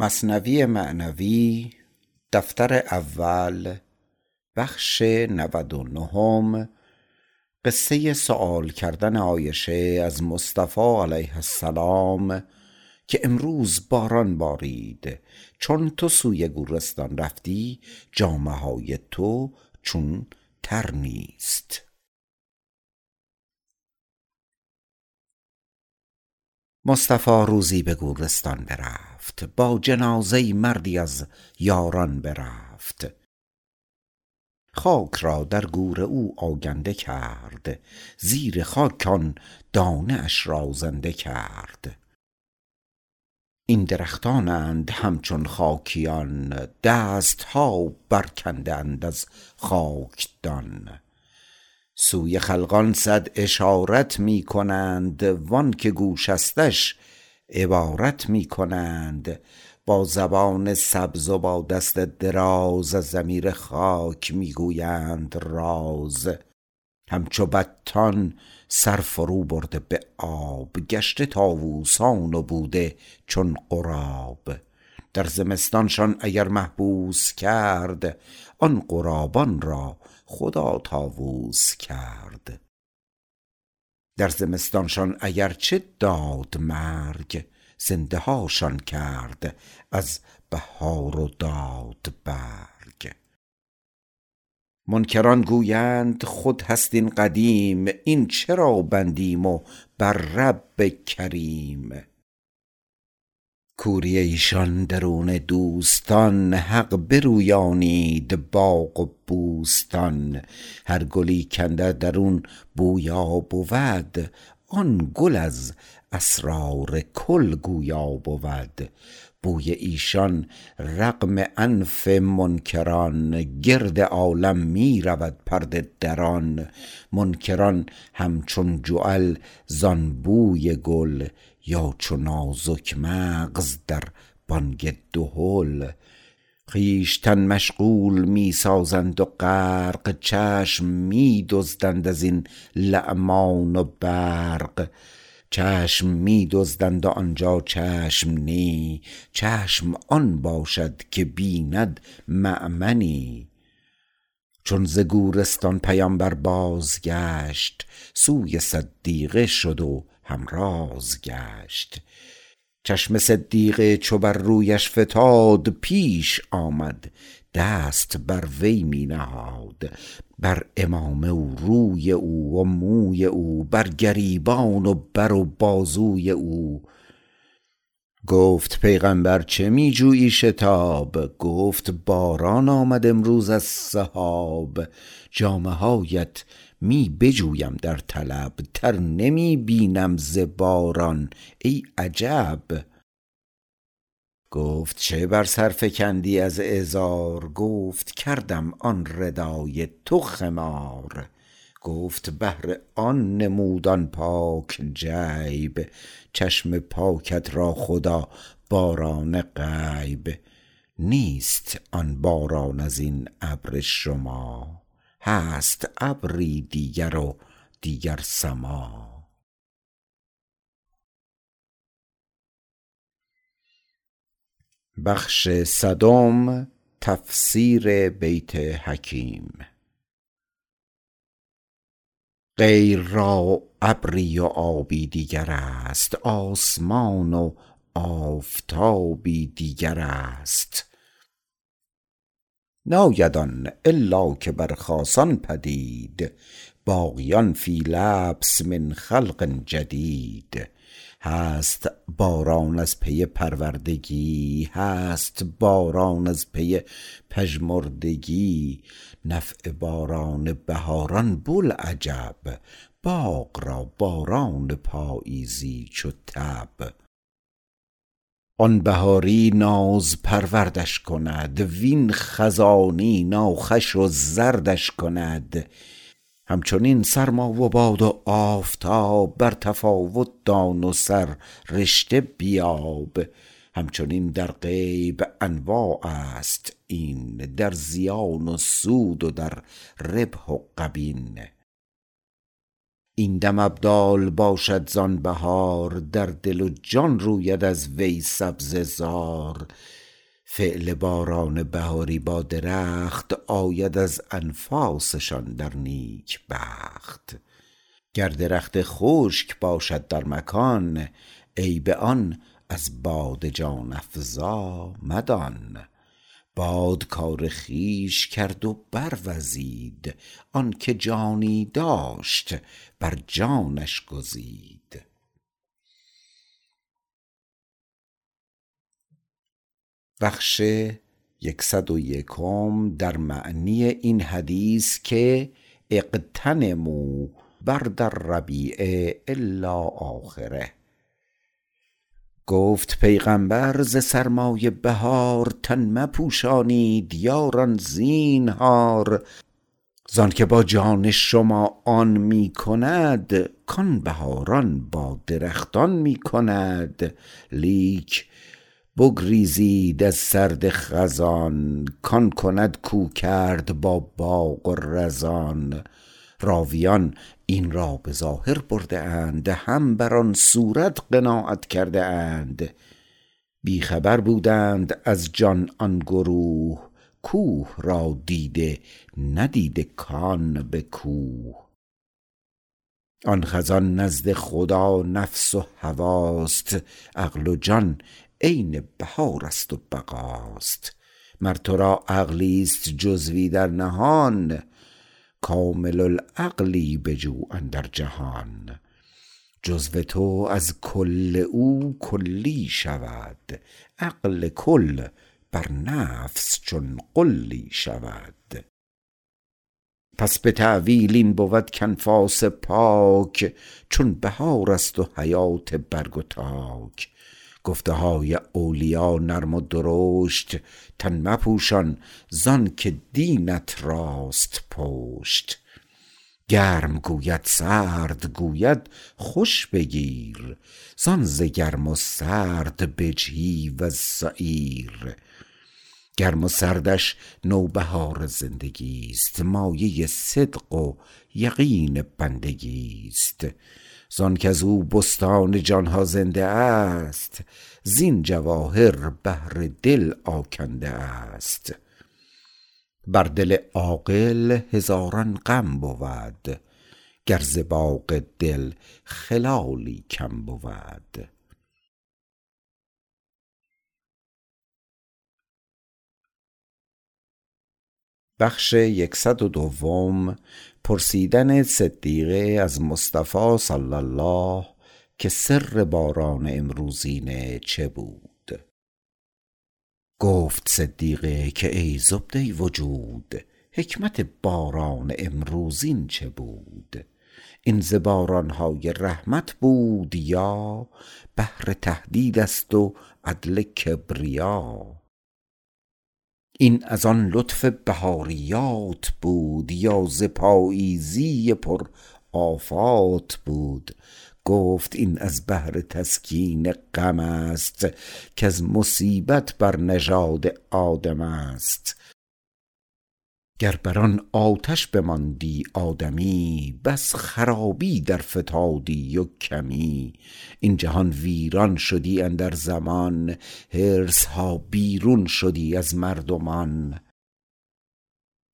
مصنوی معنوی دفتر اول بخش نود و نهم قصه سؤال کردن عایشه از مصطفی علیه السلام که امروز باران بارید. چون تو سوی گورستان رفتی جامه های تو چون تر نیست. مصطفی روزی به گورستان برفت با جنازه مردی از یاران برفت. خاک را در گور او آگنده کرد زیر خاک آن دانه اش را زنده کرد. این درختانند همچون خاکیان دستها برکنده اند از خاکدان. سوی خلقان صد اشارت می کنند وان که گوشستش عبارت می کنند. با زبان سبز و با دست دراز از ضمیر خاک می گویند راز. همچو بطان سر فرو برده به آب گشته طاووسان و بوده چون غراب در زمستانشان اگر محبوس کرد آن غرابان را خدا طاووس کرد. در زمستانشان اگر چه داد مرگ زنده هاشان کرد از بهار و داد برگ. منکران گویند خود هست این قدیم این چرا بندیم و بر رب کریم؟ کوری ایشان درون دوستان حق برویانید باغ و بوستان. هر گلی کاندر درون بویا بود آن گل از اسرار کل گویا بود. بوی ایشان رغم انف منکران گرد عالم می رود پرده دران. منکران همچون جعل زان بوی گل یا چو نازک مغز در بانگ دهل. خویشتن مشغول می سازند و غرق چشم می دزدند از این لعمان و برق. چشم می دزدند و آنجا چشم نی. چشم آن باشد که بیند مأمنی. چون ز گورستان پیامبر بازگشت سوی صدیقه شد و همراز گشت. چشم صدیقه چو بر رویش فتاد پیش آمد دست بر وی می نهاد. بر عمامه و روی او و موی او بر گریبان و بر و بازوی او. گفت پیغامبر چه می جویی شتاب؟ گفت باران آمد امروز از سحاب. جامه هایت می بجویم در طلب تر نمی بینم ز باران. ای عجب! گفت چه بر سر فکندی از ازار گفت کردم آن ردای تو خمار. گفت بهر آن نمود آن پاک جیب چشم پاکت را خدا باران غیب. نیست آن باران از این ابر شما. هست ابری دیگر و دیگر سما. بخش صدم تفسیر بیت حکیم. غیر را ابری و آبی دیگر است آسمان و آفتابی دیگر است. ناید آن الا که بر خاصان پدید باقیان فی لبس من خلق جدید. هست باران از پی پروردگی هست باران از پی پژمردگی. نفع باران بهاران بوالعجب باغ را باران پاییزی چو تب. آن بهاری ناز پروردش کند وین خزانی ناخوش و زردش کند. همچنین سرما و باد و آفتاب بر تفاوت دان و سر رشته بیاب. همچنین در غیب انواع است این در زیان و سود و در ربح و غبین. این دم ابدال باشد زان بهار در دل و جان روید از وی سبزه زار. فعل باران بهاری با درخت آید از انفاسشان در نیک بخت. گر درخت خشک باشد در مکان عیب آن از باد جان افزا مدان. باد کار خویش کرد و بروزید آنکه جانی داشت بر جانش گزید. بخش یکصد و یکم در معنی این حدیث که اغتنموا برد الربیع الا آخره. گفت پیغمبر ز سرمای بهار تن مپوشانید یاران زینهار. زانکه با جان شما آن می کند کان بهاران با درختان می کند. لیک بگریزید از سرد خزان کان کند کو کرد با باغ و رزان. راویان این را به ظاهر برده اند هم بر آن صورت قناعت کرده اند. بی خبر بودند از جان آن گروه کوه را دیده ندیده کان به کوه. آن خزان نزد خدا نفس و هواست عقل و جان عین بهارست و بقاست. مر تو را عقلیست جزوی در نهان کامل العقلی بجو اندر جهان. جزو تو از کل او کلی شود عقل کل بر نفس چون غلی شود. پس به تأویل این بود کانفاس پاک چون بهارست و حیات برگ و تاک. گفته های اولیا نرم و درشت تن مپوشان زانکه دینت راست پشت. گرم گوید سرد گوید خوش بگیر. زان ز گرم و سرد بجهی وز سعیر. گرم و سردش نوبهار زندگیست مایه صدق و یقین بندگیست زان کز او بستان جانها زنده است زین جواهر بهر دل آکنده است. بر دل عاقل هزاران غم بود گر ز باغ دل خلالی کم بود. بخش یکصد و دوم پرسیدن صدیقه از مصطفی صلی الله که سر باران امروزینه چه بود. گفت صدیقه که ای زبده وجود حکمت باران امروزین چه بود؟ این ز بارانهای رحمت بود یا بهر تهدیدست و عدل کبریا؟ این از آن لطف بهاریات بود یا ز پاییزی پر آفات بود. گفت این از بهر تسکین غم است کز مصیبت بر نژاد آدم است. گر بر آن آتش بماندی آدمی بس خرابی در فتادی و کمی. این جهان ویران شدی اندر زمان حرصها بیرون شدی از مردمان.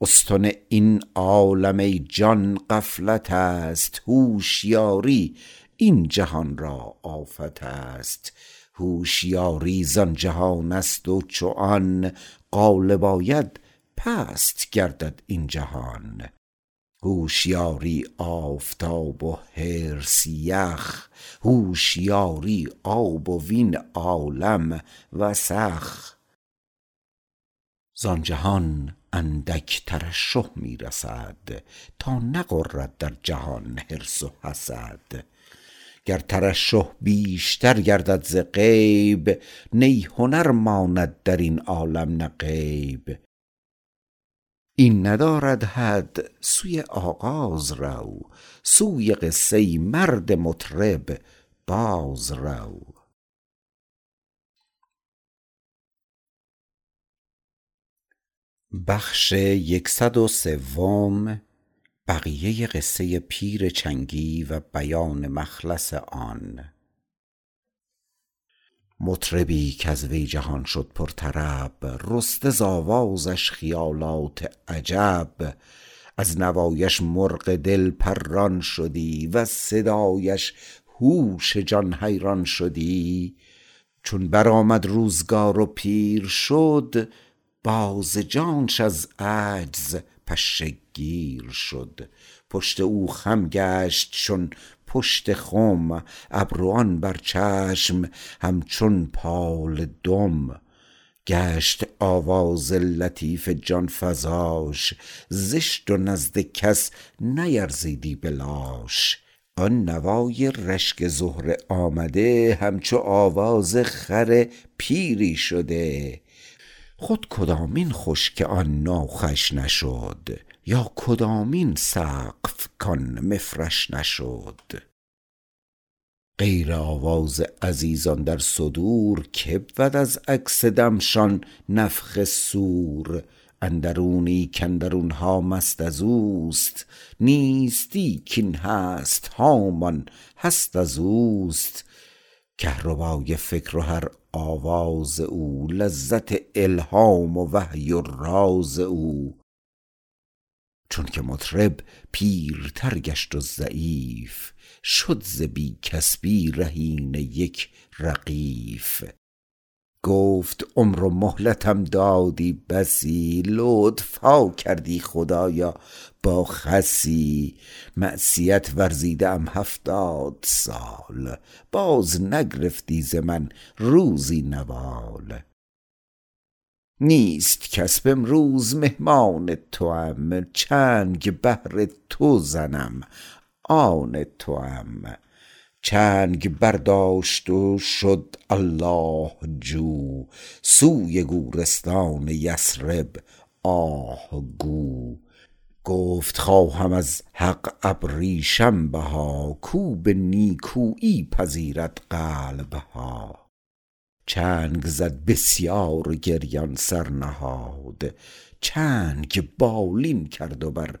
استن این عالم ای جان غفلت است هوشیاری این جهان را آفت است. هوشیاری زان جهانست و چو آن غالب آید پست گردد این جهان. هوشیاری آفتاب و حرص یخ هوشیاری آب و وین عالم وسخ زان جهان اندک ترشح می رسد تا نغرد در جهان حرص و حسد. گر ترشح بیشتر گردد ز غیب نی هنر ماند درین عالم نه غیب. این ندارد حد سوی آغاز رو سوی قصه مرد مطرب باز رو. بخش یکصد و سوم بقیه قصه پیر چنگی و بیان مخلص آن. مطربی کز وی جهان شد پر طرب رسته ز آوازش خیالات عجب. از نوایش مرغ دل پران شدی وز صدایش هوش جان حیران شدی. چون برآمد روزگار و پیر شد باز جانش از عجز پشه گیر شد. پشت او خم گشت چون پشت خم ابروان بر چشم همچون پال دم. گشت آواز لطیف جان فزاش زشت و نزد کس نیرزیدی به لاش. آن نوای رشک زهره آمده همچو آواز خر پیری شده. خود کدامین خوش که آن ناخوش نشد؟ یا کدامین سقف کان مفرش نشد؟ غیر آواز عزیزان در صدور که بود از عکس دمشان نفخ صور اندرونی کاندرونها مست از اوست نیستی کین هست هامان هست از اوست. کهربای فکر و هر آواز او لذت الهام و وحی و راز او. چون که مطرب پیرتر گشت و ضعیف شد ز بی کسبی رهین یک رغیف گفت عمر و مهلتم دادی بسی لطف ها کردی خدایا با خسی. معصیت ورزیده ام هفتاد سال باز نگرفتی ز من روزی نوال. نیست کسب امروز مهمان توام چنگ بهر تو زنم آن توام. چنگ برداشت و شد الله جو سوی گورستان یثرب آه گو. گفت خواهم از حق ابریشم بها کو به نیکویی پذیرد قلبها. چنگ زد بسیار گریان سر نهاد چنگ بالین کرد و بر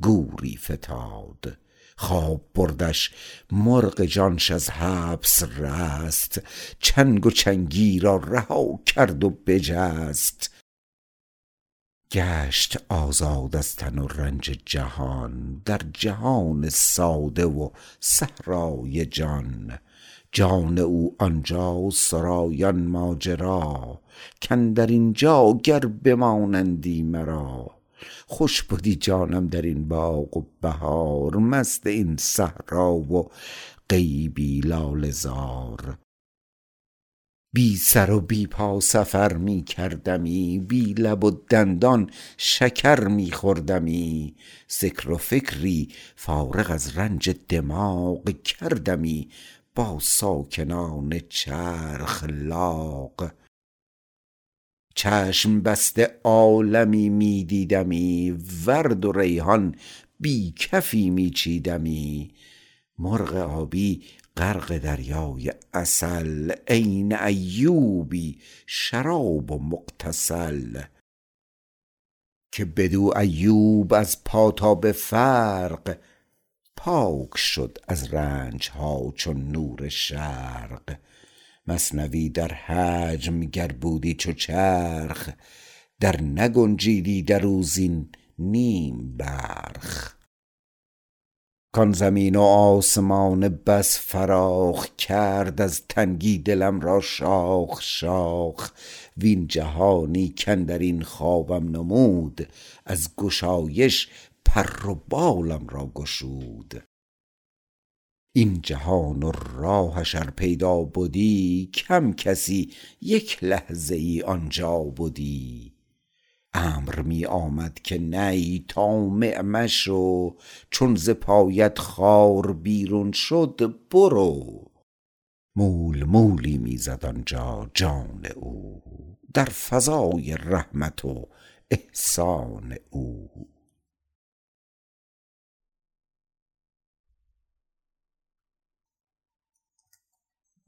گوری فتاد. خواب بردش مرغ جانش از حبس رست چنگ و چنگی را رها کرد و بجست. گشت آزاد از تن و رنج جهان در جهان ساده و صحرای جان. جان او آنجا و سرایان ماجرا کاندر اینجا گر بمانندی مرا. خوش بدی جانم در این باغ و بهار مست این صحرا و غیبی لاله زار. بی سر و بی پا سفر می کردمی بی لب و دندان شکر می خوردمی. ذکر و فکری فارغ از رنج دماغ کردمی. با ساکنان چرخ لاغ. چشم بسته عالمی می دیدمی ورد و ریحان بی کفی می چیدمی. مرغ آبی غرق دریای عسل عین ایوبی شراب و مغتسل. که بدو ایوب از پا تا به فرق پاک شد از رنج ها چون نور شرق. مثنوی در حجم گر بودی چو چرخ در نگنجیدی در او زین نیم برخ. کان زمین و آسمان بس فراخ کرد از تنگی دلم را شاخ شاخ. وین جهانی کاندرین خوابم نمود از گشایش پر و بالم را گشود. این جهان و راهش ار پیدا بدی کم کسی یک لحظه ای آنجا بدی. امر می آمد که نی طامع مشو چون ز پایت خار بیرون شد برو. مول مولی می زد آنجا جان او در فضای رحمت و احسان او.